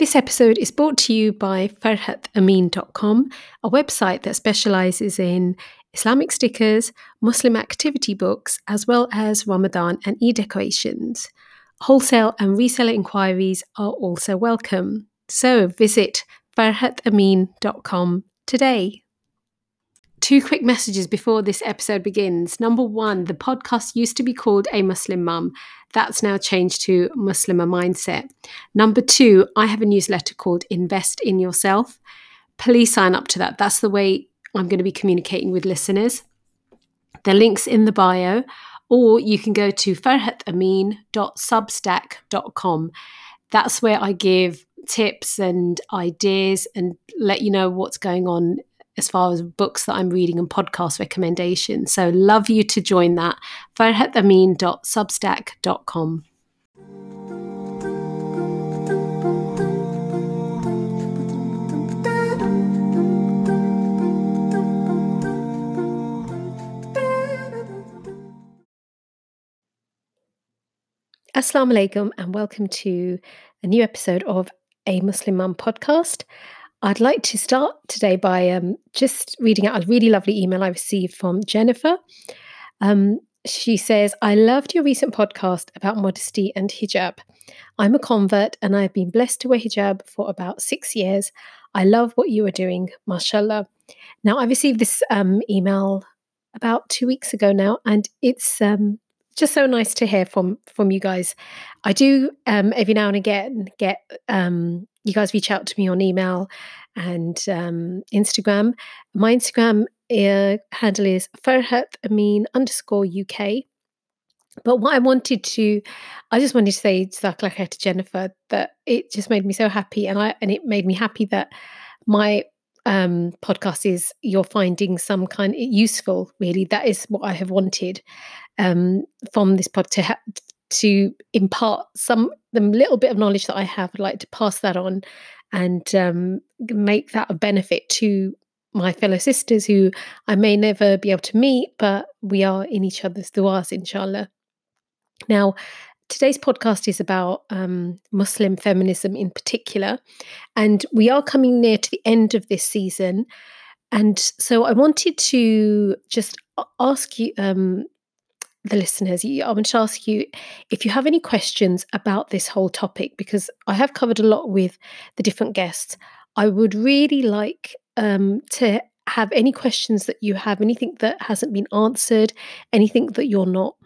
This episode is brought to you by farhatamin.com, a website that specializes in Islamic stickers, Muslim activity books, as well as Ramadan and Eid decorations. Wholesale and reseller inquiries are also welcome. So visit farhatamin.com today. Two quick messages before this episode begins. Number one, the podcast used to be called A Muslim Mum. That's now changed to Muslimah Mindset. Number two, I have a newsletter called Invest in Yourself. Please sign up to that. That's the way I'm going to be communicating with listeners. The link's in the bio, or you can go to farhatamin.substack.com. That's where I give tips and ideas and let you know what's going on as far as books that I'm reading and podcast recommendations. So love you to join that. farhatamin.substack.com. Assalamu alaikum and welcome to a new episode of a Muslim Mum podcast. I'd like to start today by um, just reading out a really lovely email I received from Jennifer. Um, she says, I loved your recent podcast about modesty and hijab. I'm a convert and I've been blessed to wear hijab for about six years. I love what you are doing, mashallah. Now, I received this um, email about two weeks ago now, and it's um, just so nice to hear from from you guys. I do um, every now and again get um, you guys reach out to me on email and um, Instagram. My Instagram uh, handle is Farhat Amin underscore UK. But what I wanted to, I just wanted to say to Jennifer that it just made me so happy, and I and it made me happy that my um, podcast is you're finding some kind of useful. Really, that is what I have wanted um, from this pod to ha- to impart some the little bit of knowledge that I have. I'd like to pass that on and um, make that a benefit to my fellow sisters who I may never be able to meet, but we are in each other's du'as, inshallah. Now, today's podcast is about um, Muslim feminism in particular, and we are coming near to the end of this season. And so I wanted to just ask you, um, the listeners, I want to ask you if you have any questions about this whole topic, because I have covered a lot with the different guests. I would really like um, to have any questions that you have, anything that hasn't been answered, anything that you're not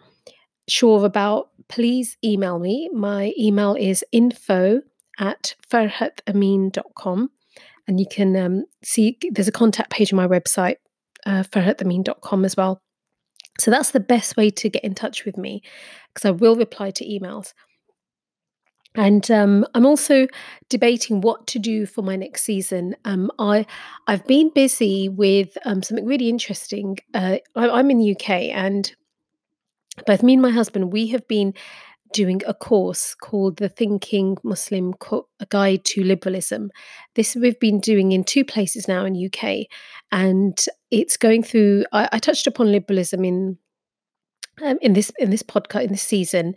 sure about, please email me. My email is info at farhatamin.com. And you can um, see there's a contact page on my website, uh, farhatamin.com as well. So that's the best way to get in touch with me because I will reply to emails. And um, I'm also debating what to do for my next season. Um, I I've been busy with um, something really interesting. Uh, I, am in the UK, and both me and my husband we have been doing a course called the Thinking Muslim Co- Guide to Liberalism. This we've been doing in two places now in UK, and it's going through. I, I touched upon liberalism in um, in this in this podcast in this season,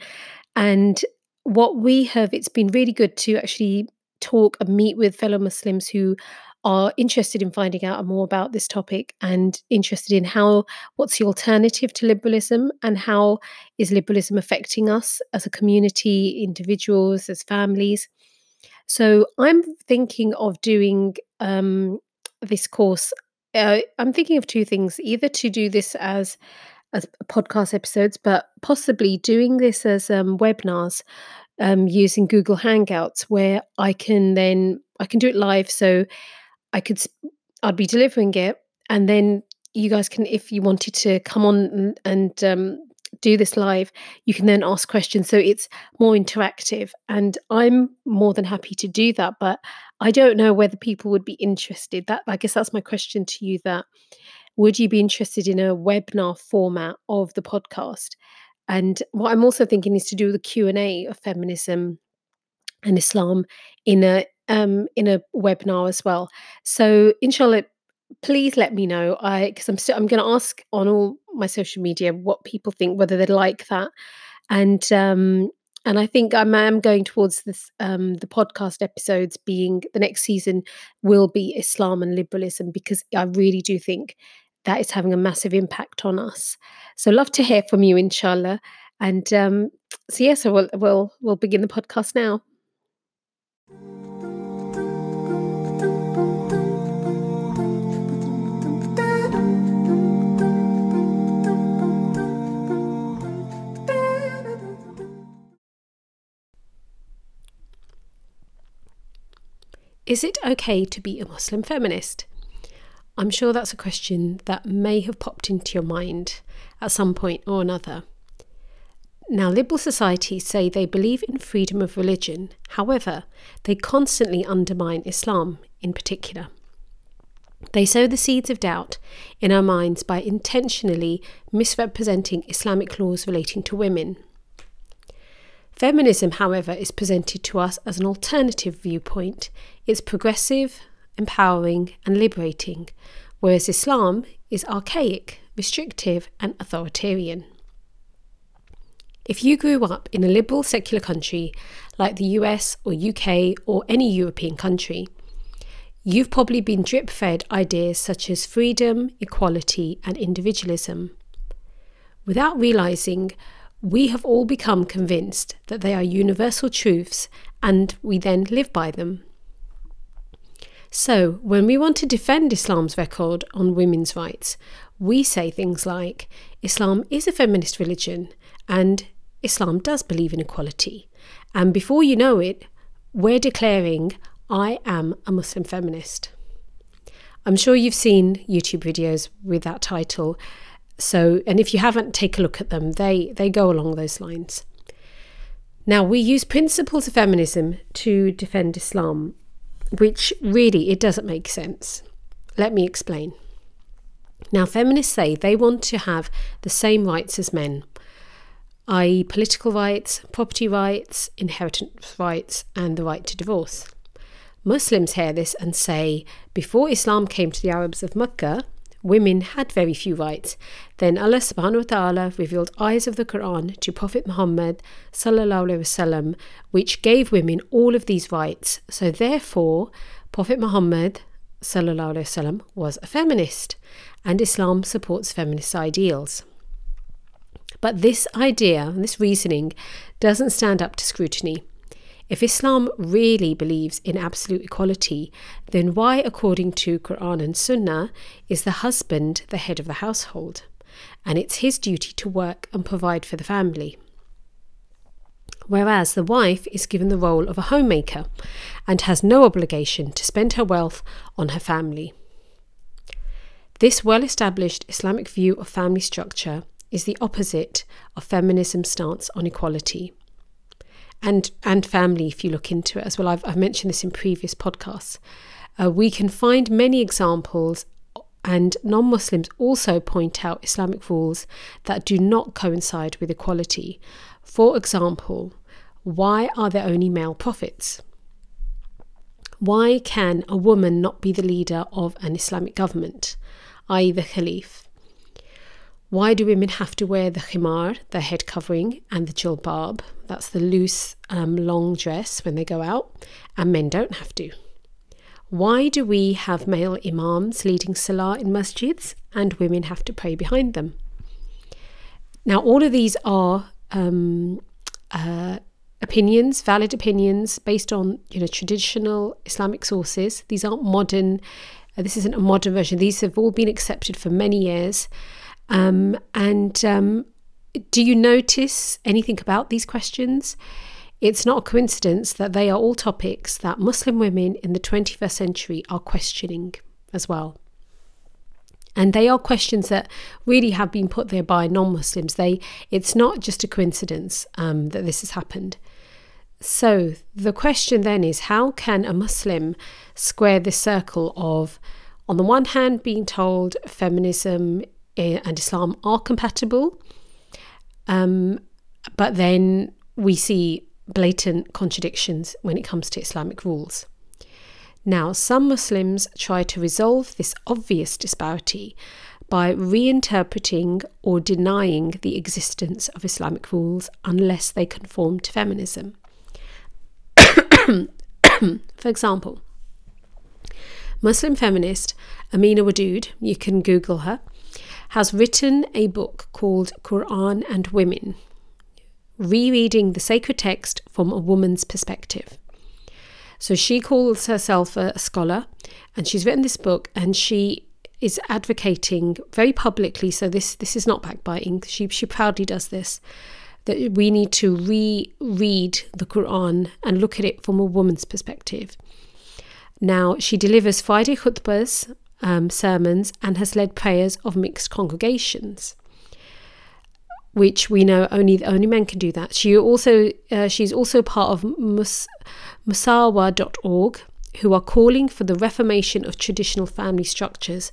and what we have. It's been really good to actually talk and meet with fellow Muslims who are interested in finding out more about this topic and interested in how what's the alternative to liberalism and how is liberalism affecting us as a community, individuals, as families. So I'm thinking of doing um, this course. Uh, I'm thinking of two things: either to do this as as podcast episodes, but possibly doing this as um, webinars um, using Google Hangouts, where I can then I can do it live. So I could, I'd be delivering it, and then you guys can, if you wanted to come on and, and um, do this live, you can then ask questions. So it's more interactive, and I'm more than happy to do that. But I don't know whether people would be interested. That I guess that's my question to you. That would you be interested in a webinar format of the podcast? And what I'm also thinking is to do the Q and A of feminism and Islam in a um, in a webinar as well. So inshallah, please let me know. I because I'm still I'm going to ask on all my social media what people think, whether they like that, and um, and I think I am going towards this um, the podcast episodes being the next season will be Islam and liberalism because I really do think that is having a massive impact on us. So love to hear from you, inshallah. And um, so yeah, so we'll we'll we'll begin the podcast now. Is it okay to be a Muslim feminist? I'm sure that's a question that may have popped into your mind at some point or another. Now, liberal societies say they believe in freedom of religion, however, they constantly undermine Islam in particular. They sow the seeds of doubt in our minds by intentionally misrepresenting Islamic laws relating to women. Feminism, however, is presented to us as an alternative viewpoint. It's progressive, empowering, and liberating, whereas Islam is archaic, restrictive, and authoritarian. If you grew up in a liberal secular country like the US or UK or any European country, you've probably been drip fed ideas such as freedom, equality, and individualism. Without realizing we have all become convinced that they are universal truths and we then live by them. So, when we want to defend Islam's record on women's rights, we say things like Islam is a feminist religion and Islam does believe in equality. And before you know it, we're declaring, I am a Muslim feminist. I'm sure you've seen YouTube videos with that title, so, and if you haven't, take a look at them. They they go along those lines. Now, we use principles of feminism to defend Islam, which really it doesn't make sense. Let me explain. Now, feminists say they want to have the same rights as men, i.e., political rights, property rights, inheritance rights, and the right to divorce. Muslims hear this and say, before Islam came to the Arabs of Mecca, women had very few rights. Then Allah subhanahu wa ta'ala revealed ayahs of the Quran to Prophet Muhammad wasallam, which gave women all of these rights. So therefore, Prophet Muhammad wasallam was a feminist, and Islam supports feminist ideals. But this idea, this reasoning, doesn't stand up to scrutiny. If Islam really believes in absolute equality, then why, according to Quran and Sunnah, is the husband the head of the household? And it's his duty to work and provide for the family. Whereas the wife is given the role of a homemaker and has no obligation to spend her wealth on her family. This well established Islamic view of family structure is the opposite of feminism's stance on equality and and family if you look into it as well. I've, I've mentioned this in previous podcasts. Uh, we can find many examples, and non Muslims also point out Islamic rules that do not coincide with equality. For example, why are there only male prophets? Why can a woman not be the leader of an Islamic government, i.e., the Caliph? Why do women have to wear the khimar, the head covering, and the jilbab? That's the loose, um, long dress when they go out, and men don't have to. Why do we have male imams leading salah in masjids and women have to pray behind them? Now, all of these are um, uh, opinions, valid opinions based on you know traditional Islamic sources. These aren't modern. Uh, this isn't a modern version. These have all been accepted for many years. Um, and um, do you notice anything about these questions? It's not a coincidence that they are all topics that Muslim women in the 21st century are questioning as well. And they are questions that really have been put there by non-Muslims. They, it's not just a coincidence um, that this has happened. So the question then is, how can a Muslim square this circle of, on the one hand, being told feminism and Islam are compatible. Um, but then we see blatant contradictions when it comes to Islamic rules. Now, some Muslims try to resolve this obvious disparity by reinterpreting or denying the existence of Islamic rules unless they conform to feminism. For example, Muslim feminist Amina Wadud, you can Google her, has written a book called Quran and Women, rereading the sacred text from a woman's perspective. So she calls herself a scholar and she's written this book and she is advocating very publicly so this this is not backbiting she she proudly does this that we need to reread the Quran and look at it from a woman's perspective now she delivers Friday khutbahs um, sermons and has led prayers of mixed congregations which we know only only men can do that. She also uh, she's also part of Mus- Musawa.org, who are calling for the reformation of traditional family structures.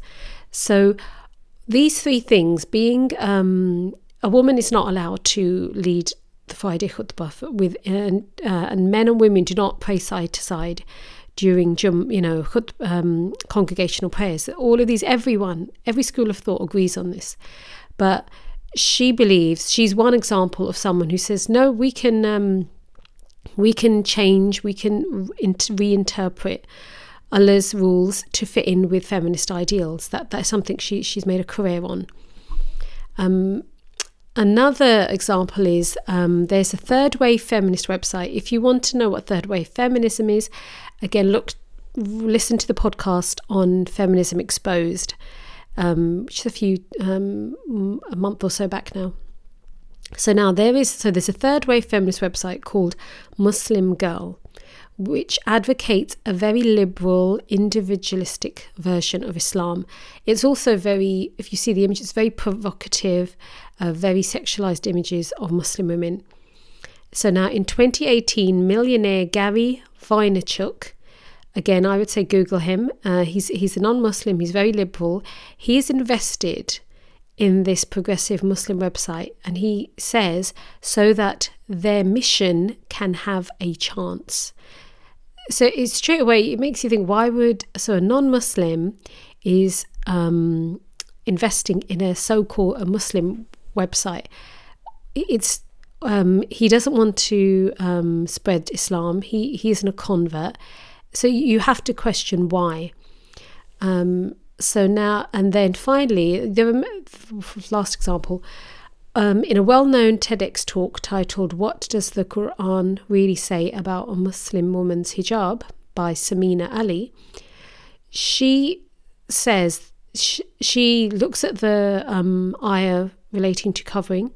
So these three things, being um, a woman is not allowed to lead the Friday khutbah with, uh, uh, and men and women do not pray side to side during you know um, congregational prayers. All of these, everyone, every school of thought agrees on this, but she believes she's one example of someone who says no we can um, we can change we can reinterpret Allah's rules to fit in with feminist ideals. That that's something she she's made a career on. Um, another example is um, there's a third wave feminist website if you want to know what third wave feminism is again look listen to the podcast on feminism exposed um, which is a few um, a month or so back now. So now there is so there's a third wave feminist website called Muslim Girl, which advocates a very liberal, individualistic version of Islam. It's also very, if you see the image, it's very provocative, uh, very sexualized images of Muslim women. So now in 2018, millionaire Gary Vaynerchuk Again, I would say Google him. Uh, he's he's a non-Muslim. He's very liberal. He is invested in this progressive Muslim website, and he says so that their mission can have a chance. So it's straight away it makes you think why would so a non-Muslim is um, investing in a so-called a Muslim website. It's um, he doesn't want to um, spread Islam. He he isn't a convert so you have to question why. Um, so now and then finally, the last example. Um, in a well known TEDx talk titled What Does the Quran Really Say About a Muslim Woman's Hijab by Samina Ali, she says she, she looks at the um, ayah relating to covering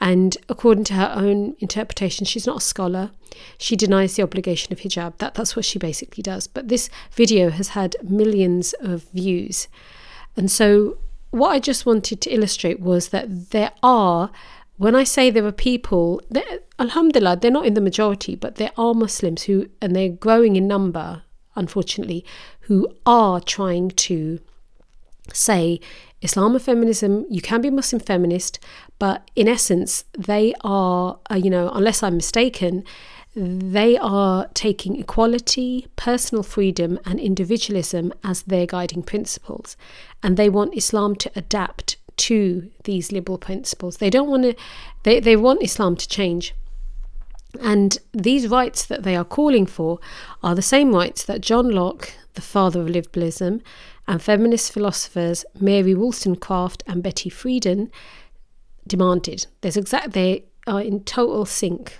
and according to her own interpretation, she's not a scholar. She denies the obligation of hijab. That, that's what she basically does. But this video has had millions of views. And so, what I just wanted to illustrate was that there are, when I say there are people, alhamdulillah, they're not in the majority, but there are Muslims who, and they're growing in number, unfortunately, who are trying to say Islam and feminism, you can be Muslim feminist, but in essence, they are, uh, you know, unless I'm mistaken, they are taking equality, personal freedom, and individualism as their guiding principles. And they want Islam to adapt to these liberal principles. They don't want to, they, they want Islam to change. And these rights that they are calling for are the same rights that John Locke, the father of liberalism, and feminist philosophers Mary Wollstonecraft and Betty Friedan demanded. There's exact they are in total sync.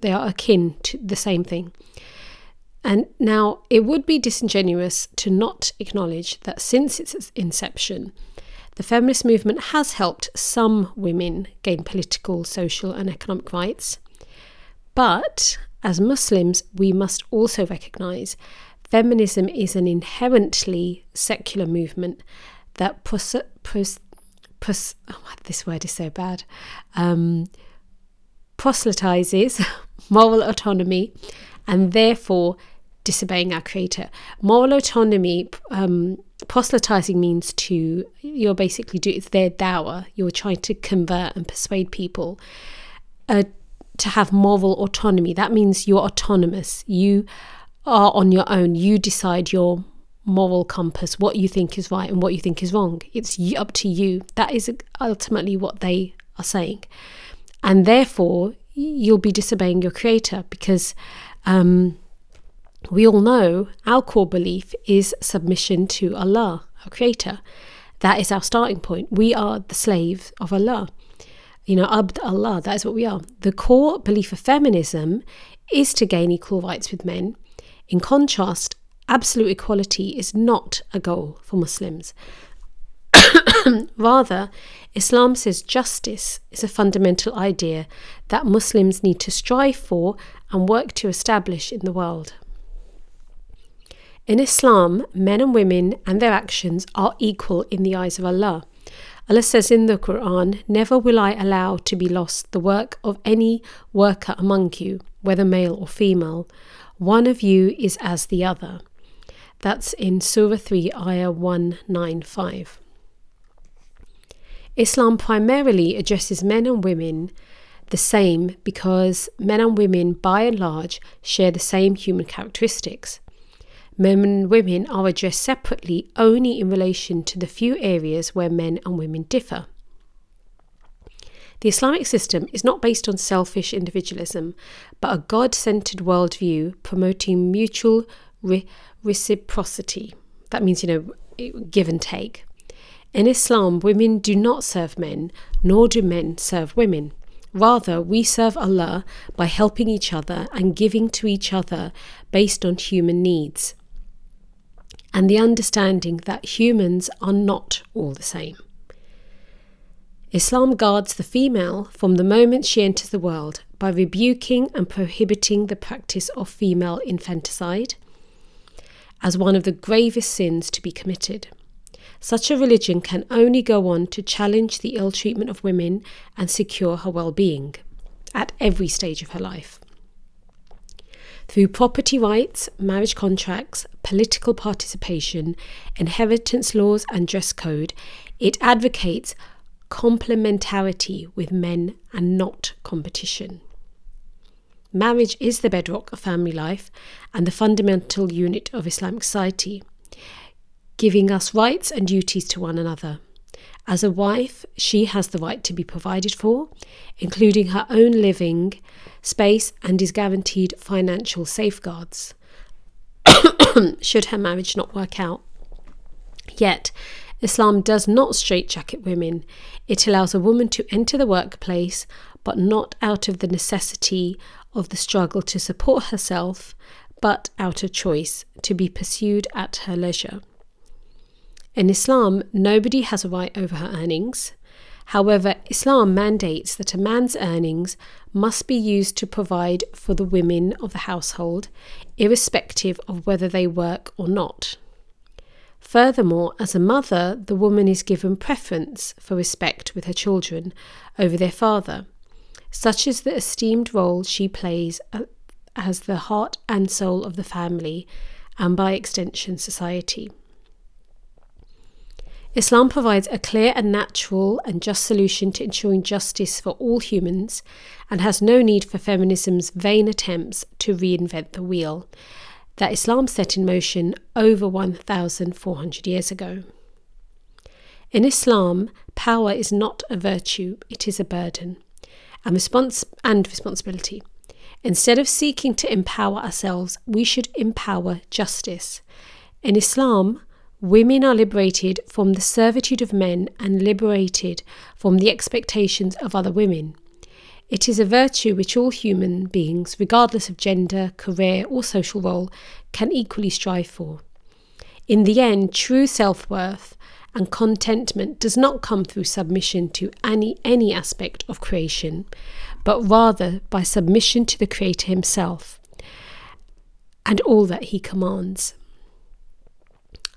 They are akin to the same thing. And now it would be disingenuous to not acknowledge that since its inception, the feminist movement has helped some women gain political, social, and economic rights. But as Muslims, we must also recognize feminism is an inherently secular movement that oh, this word is so bad um, proselytizes moral autonomy and therefore disobeying our creator moral autonomy um, proselytizing means to you're basically do it's their dawah. you're trying to convert and persuade people uh, to have moral autonomy that means you're autonomous you are on your own. You decide your moral compass, what you think is right and what you think is wrong. It's up to you. That is ultimately what they are saying. And therefore, you'll be disobeying your creator because um, we all know our core belief is submission to Allah, our creator. That is our starting point. We are the slave of Allah. You know, Abd Allah, that is what we are. The core belief of feminism is to gain equal rights with men. In contrast, absolute equality is not a goal for Muslims. Rather, Islam says justice is a fundamental idea that Muslims need to strive for and work to establish in the world. In Islam, men and women and their actions are equal in the eyes of Allah. Allah says in the Quran, Never will I allow to be lost the work of any worker among you, whether male or female. One of you is as the other. That's in Surah 3, Ayah 195. Islam primarily addresses men and women the same because men and women, by and large, share the same human characteristics. Men and women are addressed separately only in relation to the few areas where men and women differ. The Islamic system is not based on selfish individualism, but a God centered worldview promoting mutual re- reciprocity. That means, you know, give and take. In Islam, women do not serve men, nor do men serve women. Rather, we serve Allah by helping each other and giving to each other based on human needs and the understanding that humans are not all the same. Islam guards the female from the moment she enters the world by rebuking and prohibiting the practice of female infanticide as one of the gravest sins to be committed. Such a religion can only go on to challenge the ill treatment of women and secure her well being at every stage of her life. Through property rights, marriage contracts, political participation, inheritance laws, and dress code, it advocates complementarity with men and not competition. Marriage is the bedrock of family life and the fundamental unit of Islamic society giving us rights and duties to one another. As a wife, she has the right to be provided for, including her own living space, and is guaranteed financial safeguards should her marriage not work out. Yet, Islam does not straitjacket women. It allows a woman to enter the workplace, but not out of the necessity of the struggle to support herself, but out of choice to be pursued at her leisure. In Islam, nobody has a right over her earnings. However, Islam mandates that a man's earnings must be used to provide for the women of the household, irrespective of whether they work or not. Furthermore, as a mother, the woman is given preference for respect with her children over their father. Such is the esteemed role she plays as the heart and soul of the family, and by extension, society. Islam provides a clear and natural and just solution to ensuring justice for all humans and has no need for feminism's vain attempts to reinvent the wheel that Islam set in motion over 1,400 years ago. In Islam, power is not a virtue, it is a burden and, respons- and responsibility. Instead of seeking to empower ourselves, we should empower justice. In Islam, Women are liberated from the servitude of men and liberated from the expectations of other women. It is a virtue which all human beings, regardless of gender, career, or social role, can equally strive for. In the end, true self worth and contentment does not come through submission to any, any aspect of creation, but rather by submission to the Creator Himself and all that He commands.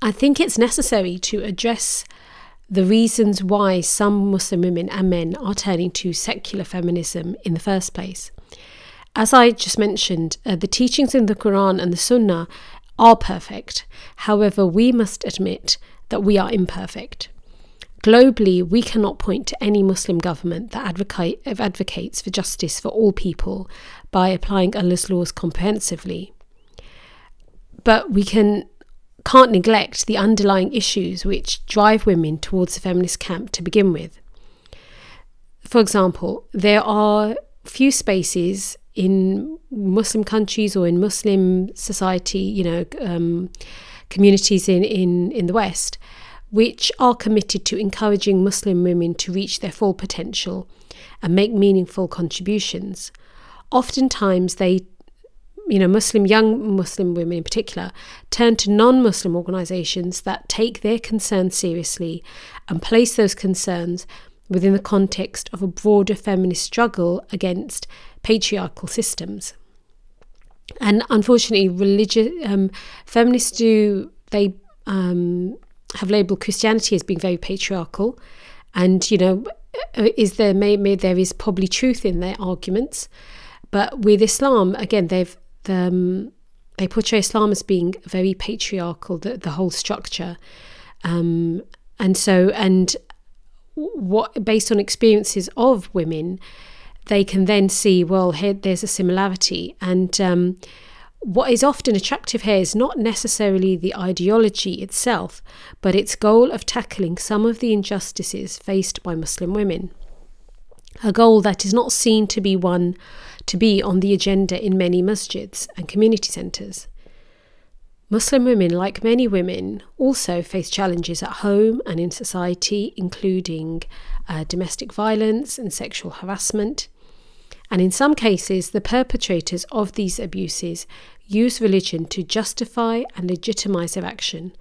I think it's necessary to address the reasons why some Muslim women and men are turning to secular feminism in the first place. As I just mentioned, uh, the teachings in the Quran and the Sunnah are perfect. However, we must admit that we are imperfect. Globally, we cannot point to any Muslim government that advocate, advocates for justice for all people by applying Allah's laws comprehensively. But we can can't neglect the underlying issues which drive women towards the feminist camp to begin with. For example, there are few spaces in Muslim countries or in Muslim society, you know, um, communities in, in, in the West, which are committed to encouraging Muslim women to reach their full potential and make meaningful contributions. Oftentimes, they you know, Muslim, young Muslim women in particular, turn to non Muslim organisations that take their concerns seriously and place those concerns within the context of a broader feminist struggle against patriarchal systems. And unfortunately, religious um, feminists do they um, have labelled Christianity as being very patriarchal, and you know, is there may there is probably truth in their arguments, but with Islam, again, they've um, they portray Islam as being very patriarchal, the, the whole structure. Um, and so, and what based on experiences of women, they can then see, well, here there's a similarity. And um, what is often attractive here is not necessarily the ideology itself, but its goal of tackling some of the injustices faced by Muslim women. A goal that is not seen to be one to be on the agenda in many masjids and community centres. Muslim women, like many women, also face challenges at home and in society, including uh, domestic violence and sexual harassment. And in some cases, the perpetrators of these abuses use religion to justify and legitimise their action,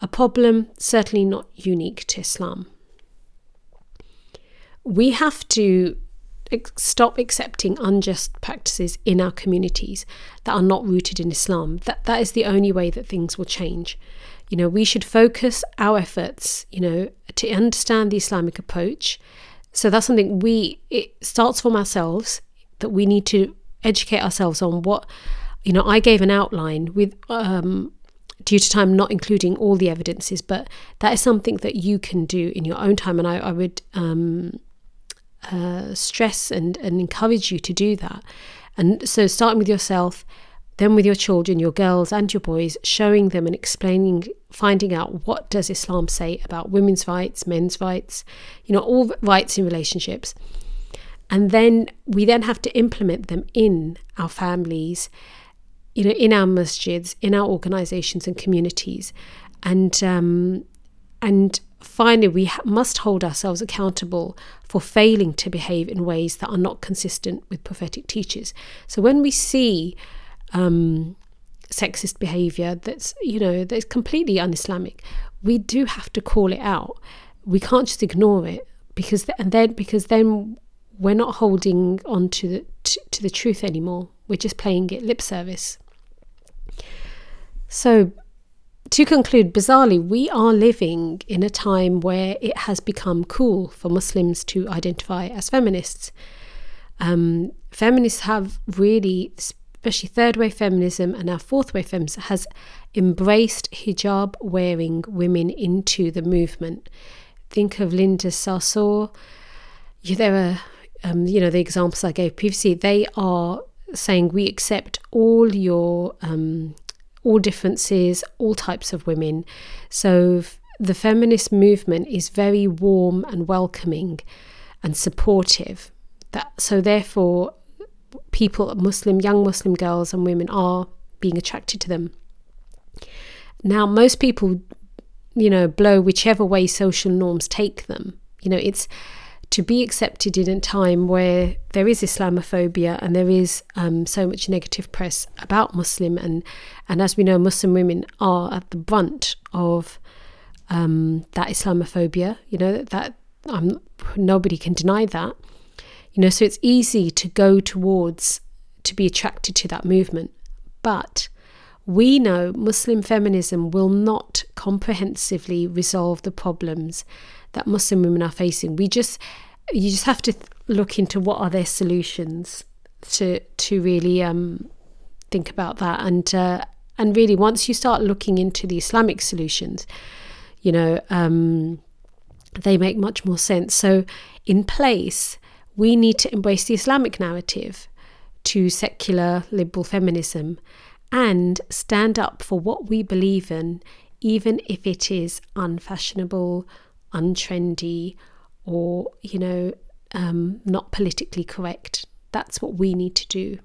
a problem certainly not unique to Islam. We have to stop accepting unjust practices in our communities that are not rooted in Islam. That that is the only way that things will change. You know, we should focus our efforts, you know, to understand the Islamic approach. So that's something we it starts from ourselves that we need to educate ourselves on what you know, I gave an outline with um due to time not including all the evidences, but that is something that you can do in your own time and I, I would um uh, stress and, and encourage you to do that. And so, starting with yourself, then with your children, your girls and your boys, showing them and explaining, finding out what does Islam say about women's rights, men's rights, you know, all rights in relationships. And then we then have to implement them in our families, you know, in our masjids, in our organizations and communities. And um, and finally, we must hold ourselves accountable for failing to behave in ways that are not consistent with prophetic teachers. So when we see um, sexist behavior that's you know that's completely un-Islamic, we do have to call it out. We can't just ignore it because and then because then we're not holding on to the to, to the truth anymore. We're just playing it lip service. So to conclude, bizarrely, we are living in a time where it has become cool for Muslims to identify as feminists. Um, feminists have really, especially third wave feminism and now fourth wave feminism, has embraced hijab wearing women into the movement. Think of Linda Sarsour. There are, um, you know, the examples I gave previously. They are saying we accept all your um, all differences, all types of women. So the feminist movement is very warm and welcoming and supportive. That so therefore people Muslim young Muslim girls and women are being attracted to them. Now most people you know blow whichever way social norms take them. You know it's to be accepted in a time where there is Islamophobia and there is um, so much negative press about Muslim and and as we know, Muslim women are at the brunt of um, that Islamophobia. You know that um, nobody can deny that. You know, so it's easy to go towards to be attracted to that movement, but we know Muslim feminism will not comprehensively resolve the problems that Muslim women are facing. We just you just have to th- look into what are their solutions to to really um, think about that and uh, and really once you start looking into the Islamic solutions, you know um, they make much more sense. So in place, we need to embrace the Islamic narrative to secular liberal feminism and stand up for what we believe in, even if it is unfashionable, untrendy, or, you know, um, not politically correct. That's what we need to do.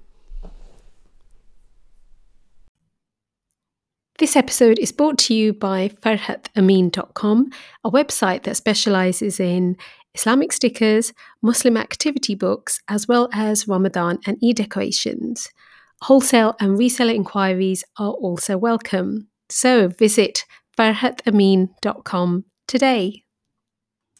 This episode is brought to you by farhatamin.com, a website that specializes in Islamic stickers, Muslim activity books, as well as Ramadan and Eid decorations. Wholesale and reseller inquiries are also welcome. So visit farhatamin.com today.